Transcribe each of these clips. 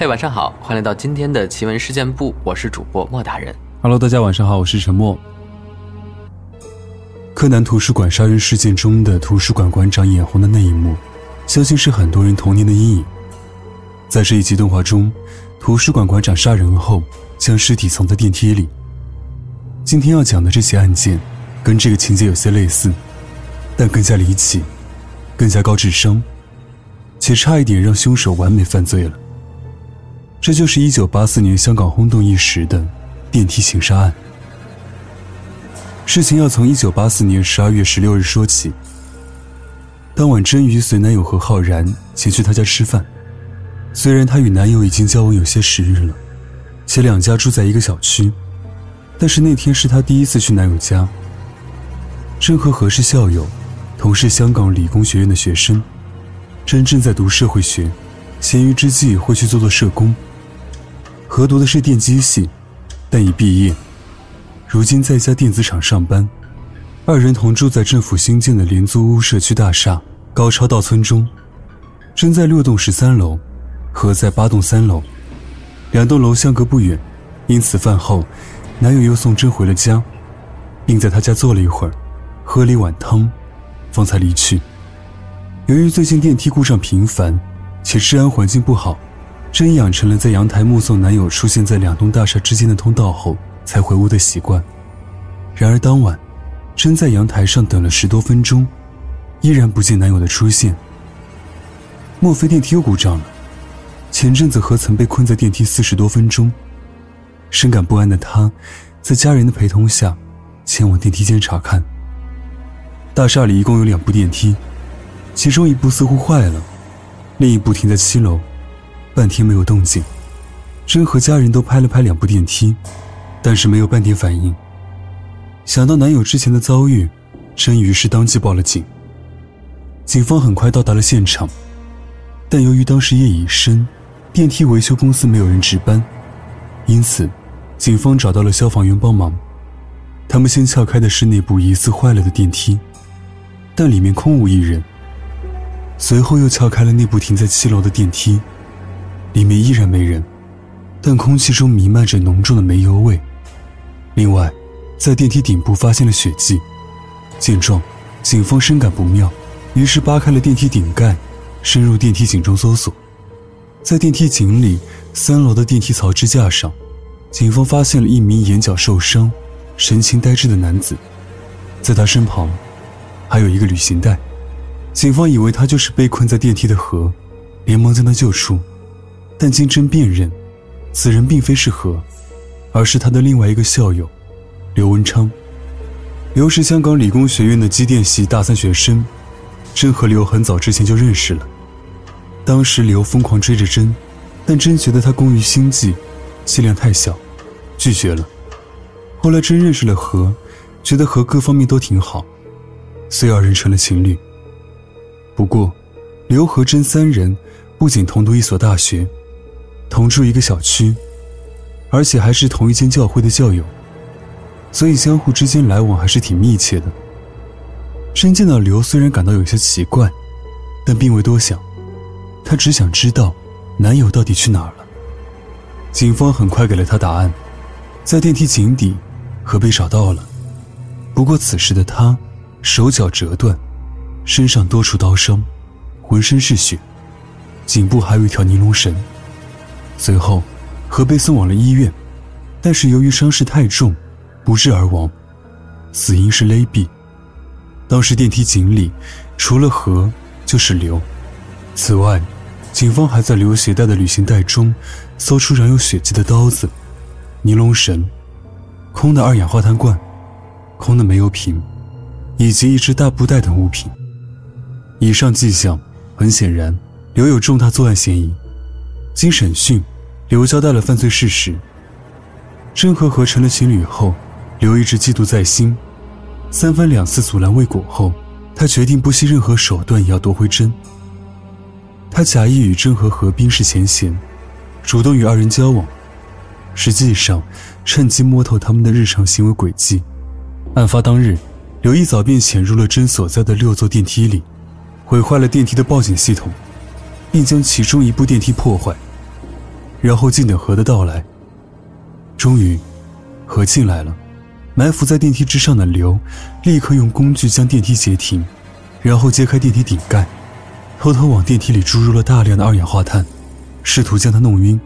嘿，晚上好，欢迎来到今天的奇闻事件部，我是主播莫大人。Hello，大家晚上好，我是陈默。柯南图书馆杀人事件中的图书馆馆长眼红的那一幕，相信是很多人童年的阴影。在这一集动画中，图书馆馆长杀人后将尸体藏在电梯里。今天要讲的这起案件，跟这个情节有些类似，但更加离奇，更加高智商，且差一点让凶手完美犯罪了。这就是1984年香港轰动一时的电梯情杀案。事情要从1984年12月16日说起。当晚，真瑜随男友何浩然前去他家吃饭。虽然她与男友已经交往有些时日了，且两家住在一个小区，但是那天是她第一次去男友家。真和何是校友，同是香港理工学院的学生。真正在读社会学，闲余之际会去做做社工。何读的是电机系，但已毕业，如今在一家电子厂上班。二人同住在政府新建的廉租屋社区大厦高超道村中，真在六栋十三楼，何在八栋三楼，两栋楼相隔不远，因此饭后，男友又送真回了家，并在他家坐了一会儿，喝了一碗汤，方才离去。由于最近电梯故障频繁，且治安环境不好。真养成了在阳台目送男友出现在两栋大厦之间的通道后才回屋的习惯。然而当晚，真在阳台上等了十多分钟，依然不见男友的出现。莫非电梯又故障了？前阵子何曾被困在电梯四十多分钟？深感不安的他，在家人的陪同下，前往电梯间查看。大厦里一共有两部电梯，其中一部似乎坏了，另一部停在七楼。半天没有动静，真和家人都拍了拍两部电梯，但是没有半点反应。想到男友之前的遭遇，真于是当即报了警。警方很快到达了现场，但由于当时夜已深，电梯维修公司没有人值班，因此，警方找到了消防员帮忙。他们先撬开的是那部疑似坏了的电梯，但里面空无一人。随后又撬开了那部停在七楼的电梯。里面依然没人，但空气中弥漫着浓重的煤油味。另外，在电梯顶部发现了血迹。见状，警方深感不妙，于是扒开了电梯顶盖，深入电梯井中搜索。在电梯井里三楼的电梯槽支架上，警方发现了一名眼角受伤、神情呆滞的男子，在他身旁还有一个旅行袋。警方以为他就是被困在电梯的何，连忙将他救出。但经侦辨认，此人并非是何，而是他的另外一个校友，刘文昌。刘是香港理工学院的机电系大三学生，真和刘很早之前就认识了。当时刘疯狂追着真，但真觉得他工于心计，气量太小，拒绝了。后来真认识了何，觉得何各方面都挺好，遂二人成了情侣。不过，刘和真三人不仅同读一所大学。同住一个小区，而且还是同一间教会的教友，所以相互之间来往还是挺密切的。真见到刘，虽然感到有些奇怪，但并未多想，她只想知道男友到底去哪儿了。警方很快给了她答案，在电梯井底，可被找到了。不过此时的他手脚折断，身上多处刀伤，浑身是血，颈部还有一条尼龙绳。随后，何被送往了医院，但是由于伤势太重，不治而亡，死因是勒毙。当时电梯井里除了何就是刘。此外，警方还在刘携带的旅行袋中搜出染有血迹的刀子、尼龙绳、空的二氧化碳罐、空的煤油瓶，以及一只大布袋等物品。以上迹象很显然，刘有重大作案嫌疑。经审讯，刘交代了犯罪事实。真和和成了情侣后，刘一直嫉妒在心，三番两次阻拦未果后，他决定不惜任何手段也要夺回真。他假意与真和和冰释前嫌，主动与二人交往，实际上趁机摸透他们的日常行为轨迹。案发当日，刘一早便潜入了真所在的六座电梯里，毁坏了电梯的报警系统。并将其中一部电梯破坏。然后静等河的到来。终于，河进来了。埋伏在电梯之上的刘，立刻用工具将电梯截停，然后揭开电梯顶盖，偷偷往电梯里注入了大量的二氧化碳，试图将他弄晕。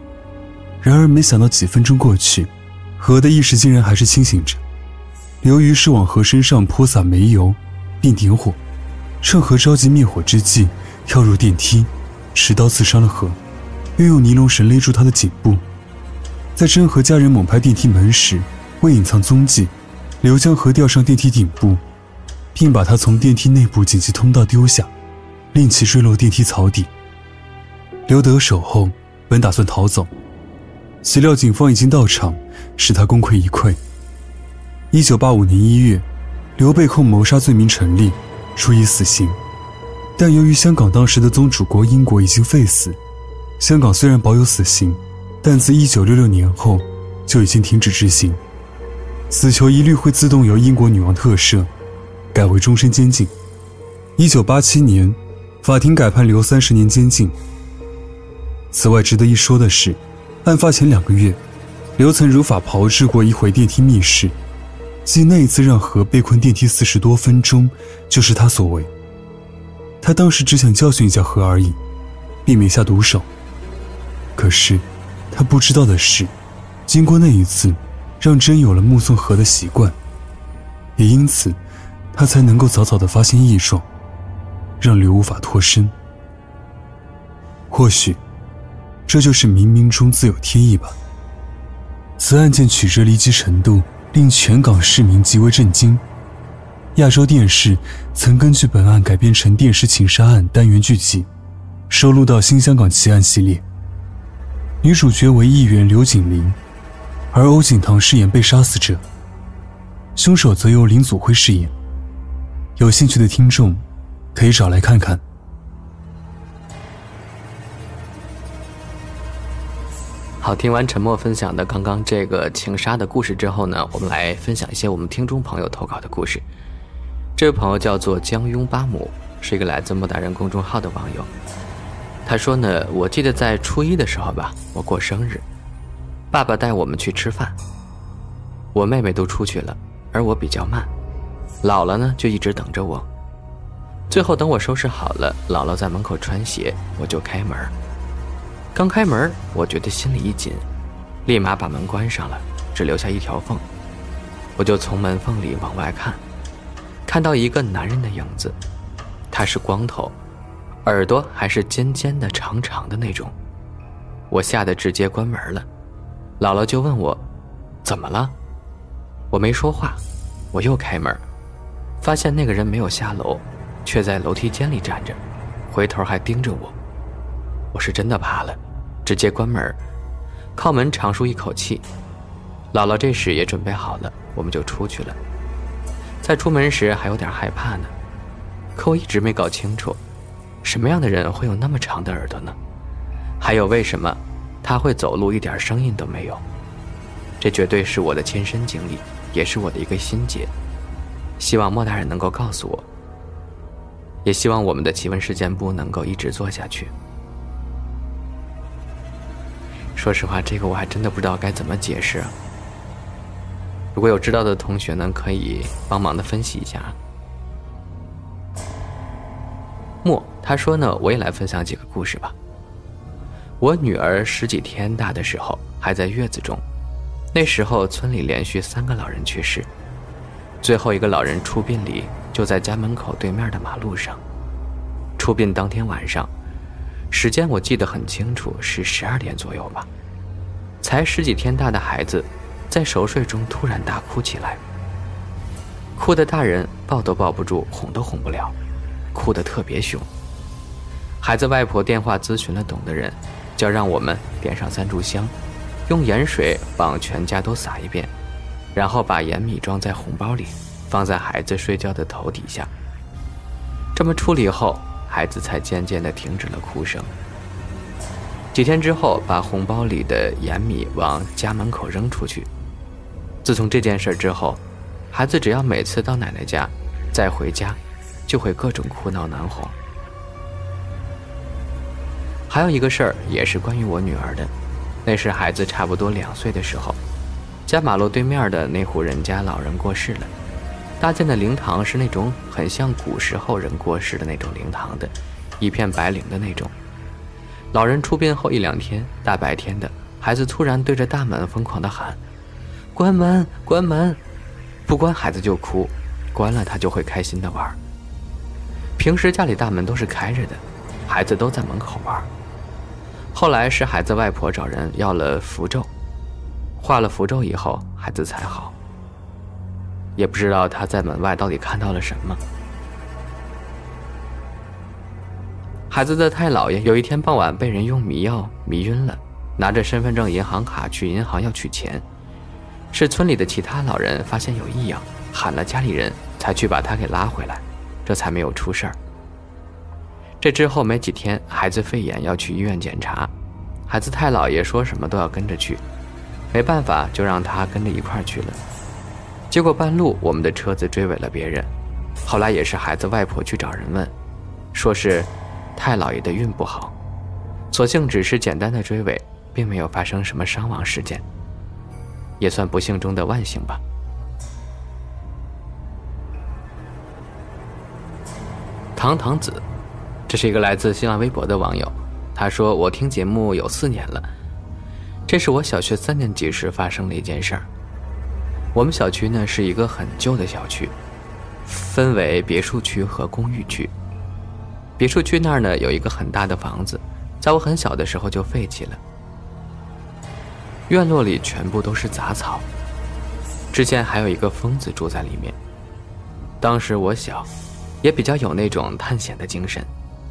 然而，没想到几分钟过去，何的意识竟然还是清醒着。刘于是往何身上泼洒煤油，并点火，趁何着急灭火之际，跳入电梯，持刀刺伤了何，又用尼龙绳勒住他的颈部。在真和家人猛拍电梯门时，为隐藏踪迹，刘江河吊上电梯顶部，并把他从电梯内部紧急通道丢下，令其坠落电梯槽底。刘得手后，本打算逃走，岂料警方已经到场，使他功亏一篑。一九八五年一月，刘被控谋杀罪名成立，处以死刑。但由于香港当时的宗主国英国已经废死，香港虽然保有死刑，但自一九六六年后就已经停止执行。死囚一律会自动由英国女王特赦，改为终身监禁。一九八七年，法庭改判刘三十年监禁。此外，值得一说的是，案发前两个月，刘曾如法炮制过一回电梯密室。即那一次让何被困电梯四十多分钟，就是他所为。他当时只想教训一下何而已，并没下毒手。可是，他不知道的是，经过那一次，让真有了目送河的习惯，也因此，他才能够早早的发现异状，让刘无法脱身。或许，这就是冥冥中自有天意吧。此案件曲折离奇程度。令全港市民极为震惊。亚洲电视曾根据本案改编成电视情杀案单元剧集，收录到《新香港奇案》系列。女主角为议员刘景玲，而欧景棠饰演被杀死者，凶手则由林祖辉饰演。有兴趣的听众可以找来看看。好，听完沉默分享的刚刚这个情杀的故事之后呢，我们来分享一些我们听众朋友投稿的故事。这位朋友叫做江庸巴姆，是一个来自莫大人公众号的网友。他说呢，我记得在初一的时候吧，我过生日，爸爸带我们去吃饭，我妹妹都出去了，而我比较慢，姥姥呢就一直等着我。最后等我收拾好了，姥姥在门口穿鞋，我就开门。刚开门，我觉得心里一紧，立马把门关上了，只留下一条缝。我就从门缝里往外看，看到一个男人的影子，他是光头，耳朵还是尖尖的、长长的那种。我吓得直接关门了。姥姥就问我：“怎么了？”我没说话，我又开门，发现那个人没有下楼，却在楼梯间里站着，回头还盯着我。我是真的怕了。直接关门，靠门长舒一口气。姥姥这时也准备好了，我们就出去了。在出门时还有点害怕呢，可我一直没搞清楚，什么样的人会有那么长的耳朵呢？还有为什么他会走路一点声音都没有？这绝对是我的亲身经历，也是我的一个心结。希望莫大人能够告诉我，也希望我们的奇闻事件部能够一直做下去。说实话，这个我还真的不知道该怎么解释。如果有知道的同学呢，可以帮忙的分析一下。莫他说呢，我也来分享几个故事吧。我女儿十几天大的时候还在月子中，那时候村里连续三个老人去世，最后一个老人出殡礼就在家门口对面的马路上。出殡当天晚上。时间我记得很清楚，是十二点左右吧。才十几天大的孩子，在熟睡中突然大哭起来，哭的大人抱都抱不住，哄都哄不了，哭得特别凶。孩子外婆电话咨询了懂的人，叫让我们点上三炷香，用盐水往全家都撒一遍，然后把盐米装在红包里，放在孩子睡觉的头底下。这么处理后。孩子才渐渐地停止了哭声。几天之后，把红包里的盐米往家门口扔出去。自从这件事之后，孩子只要每次到奶奶家，再回家，就会各种哭闹难哄。还有一个事儿也是关于我女儿的。那是孩子差不多两岁的时候，家马路对面的那户人家老人过世了，搭建的灵堂是那种很像古时候人过世的那种灵堂的，一片白灵的那种。老人出殡后一两天，大白天的，孩子突然对着大门疯狂地喊：“关门，关门！”不关孩子就哭，关了他就会开心的玩。平时家里大门都是开着的，孩子都在门口玩。后来是孩子外婆找人要了符咒，画了符咒以后，孩子才好。也不知道他在门外到底看到了什么。孩子的太姥爷有一天傍晚被人用迷药迷晕了，拿着身份证、银行卡去银行要取钱，是村里的其他老人发现有异样，喊了家里人才去把他给拉回来，这才没有出事儿。这之后没几天，孩子肺炎要去医院检查，孩子太姥爷说什么都要跟着去，没办法就让他跟着一块儿去了。结果半路我们的车子追尾了别人，后来也是孩子外婆去找人问，说是。太姥爷的运不好，所幸只是简单的追尾，并没有发生什么伤亡事件，也算不幸中的万幸吧。糖糖子，这是一个来自新浪微博的网友，他说：“我听节目有四年了，这是我小学三年级时发生的一件事儿。我们小区呢是一个很旧的小区，分为别墅区和公寓区。”别墅区那儿呢，有一个很大的房子，在我很小的时候就废弃了。院落里全部都是杂草，之前还有一个疯子住在里面。当时我小，也比较有那种探险的精神，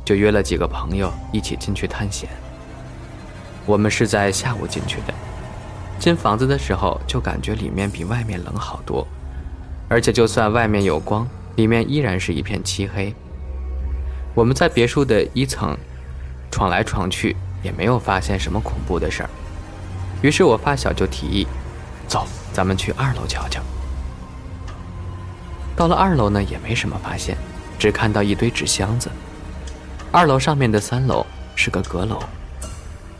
就约了几个朋友一起进去探险。我们是在下午进去的，进房子的时候就感觉里面比外面冷好多，而且就算外面有光，里面依然是一片漆黑。我们在别墅的一层闯来闯去，也没有发现什么恐怖的事儿。于是我发小就提议：“走，咱们去二楼瞧瞧。”到了二楼呢，也没什么发现，只看到一堆纸箱子。二楼上面的三楼是个阁楼，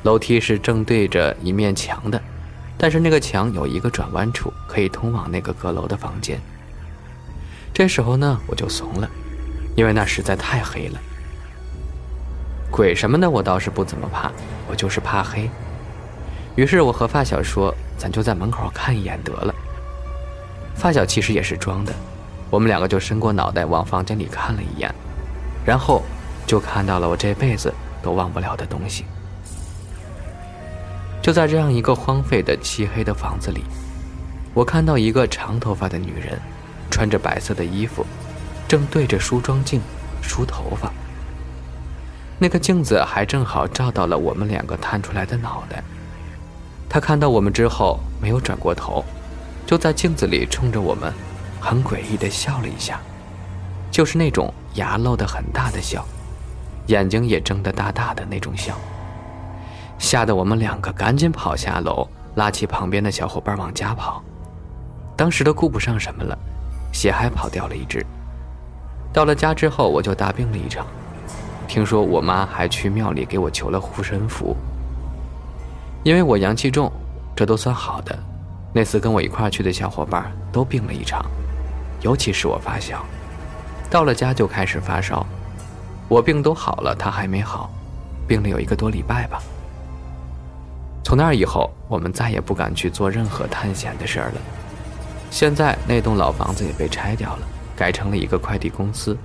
楼梯是正对着一面墙的，但是那个墙有一个转弯处，可以通往那个阁楼的房间。这时候呢，我就怂了。因为那实在太黑了，鬼什么的我倒是不怎么怕，我就是怕黑。于是我和发小说：“咱就在门口看一眼得了。”发小其实也是装的，我们两个就伸过脑袋往房间里看了一眼，然后就看到了我这辈子都忘不了的东西。就在这样一个荒废的漆黑的房子里，我看到一个长头发的女人，穿着白色的衣服。正对着梳妆镜梳头发，那个镜子还正好照到了我们两个探出来的脑袋。她看到我们之后没有转过头，就在镜子里冲着我们很诡异的笑了一下，就是那种牙露得很大的笑，眼睛也睁得大大的那种笑，吓得我们两个赶紧跑下楼，拉起旁边的小伙伴往家跑。当时都顾不上什么了，鞋还跑掉了一只。到了家之后，我就大病了一场。听说我妈还去庙里给我求了护身符。因为我阳气重，这都算好的。那次跟我一块去的小伙伴都病了一场，尤其是我发小，到了家就开始发烧。我病都好了，他还没好，病了有一个多礼拜吧。从那以后，我们再也不敢去做任何探险的事儿了。现在那栋老房子也被拆掉了。改成了一个快递公司，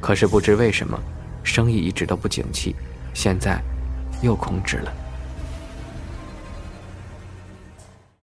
可是不知为什么，生意一直都不景气，现在又空置了。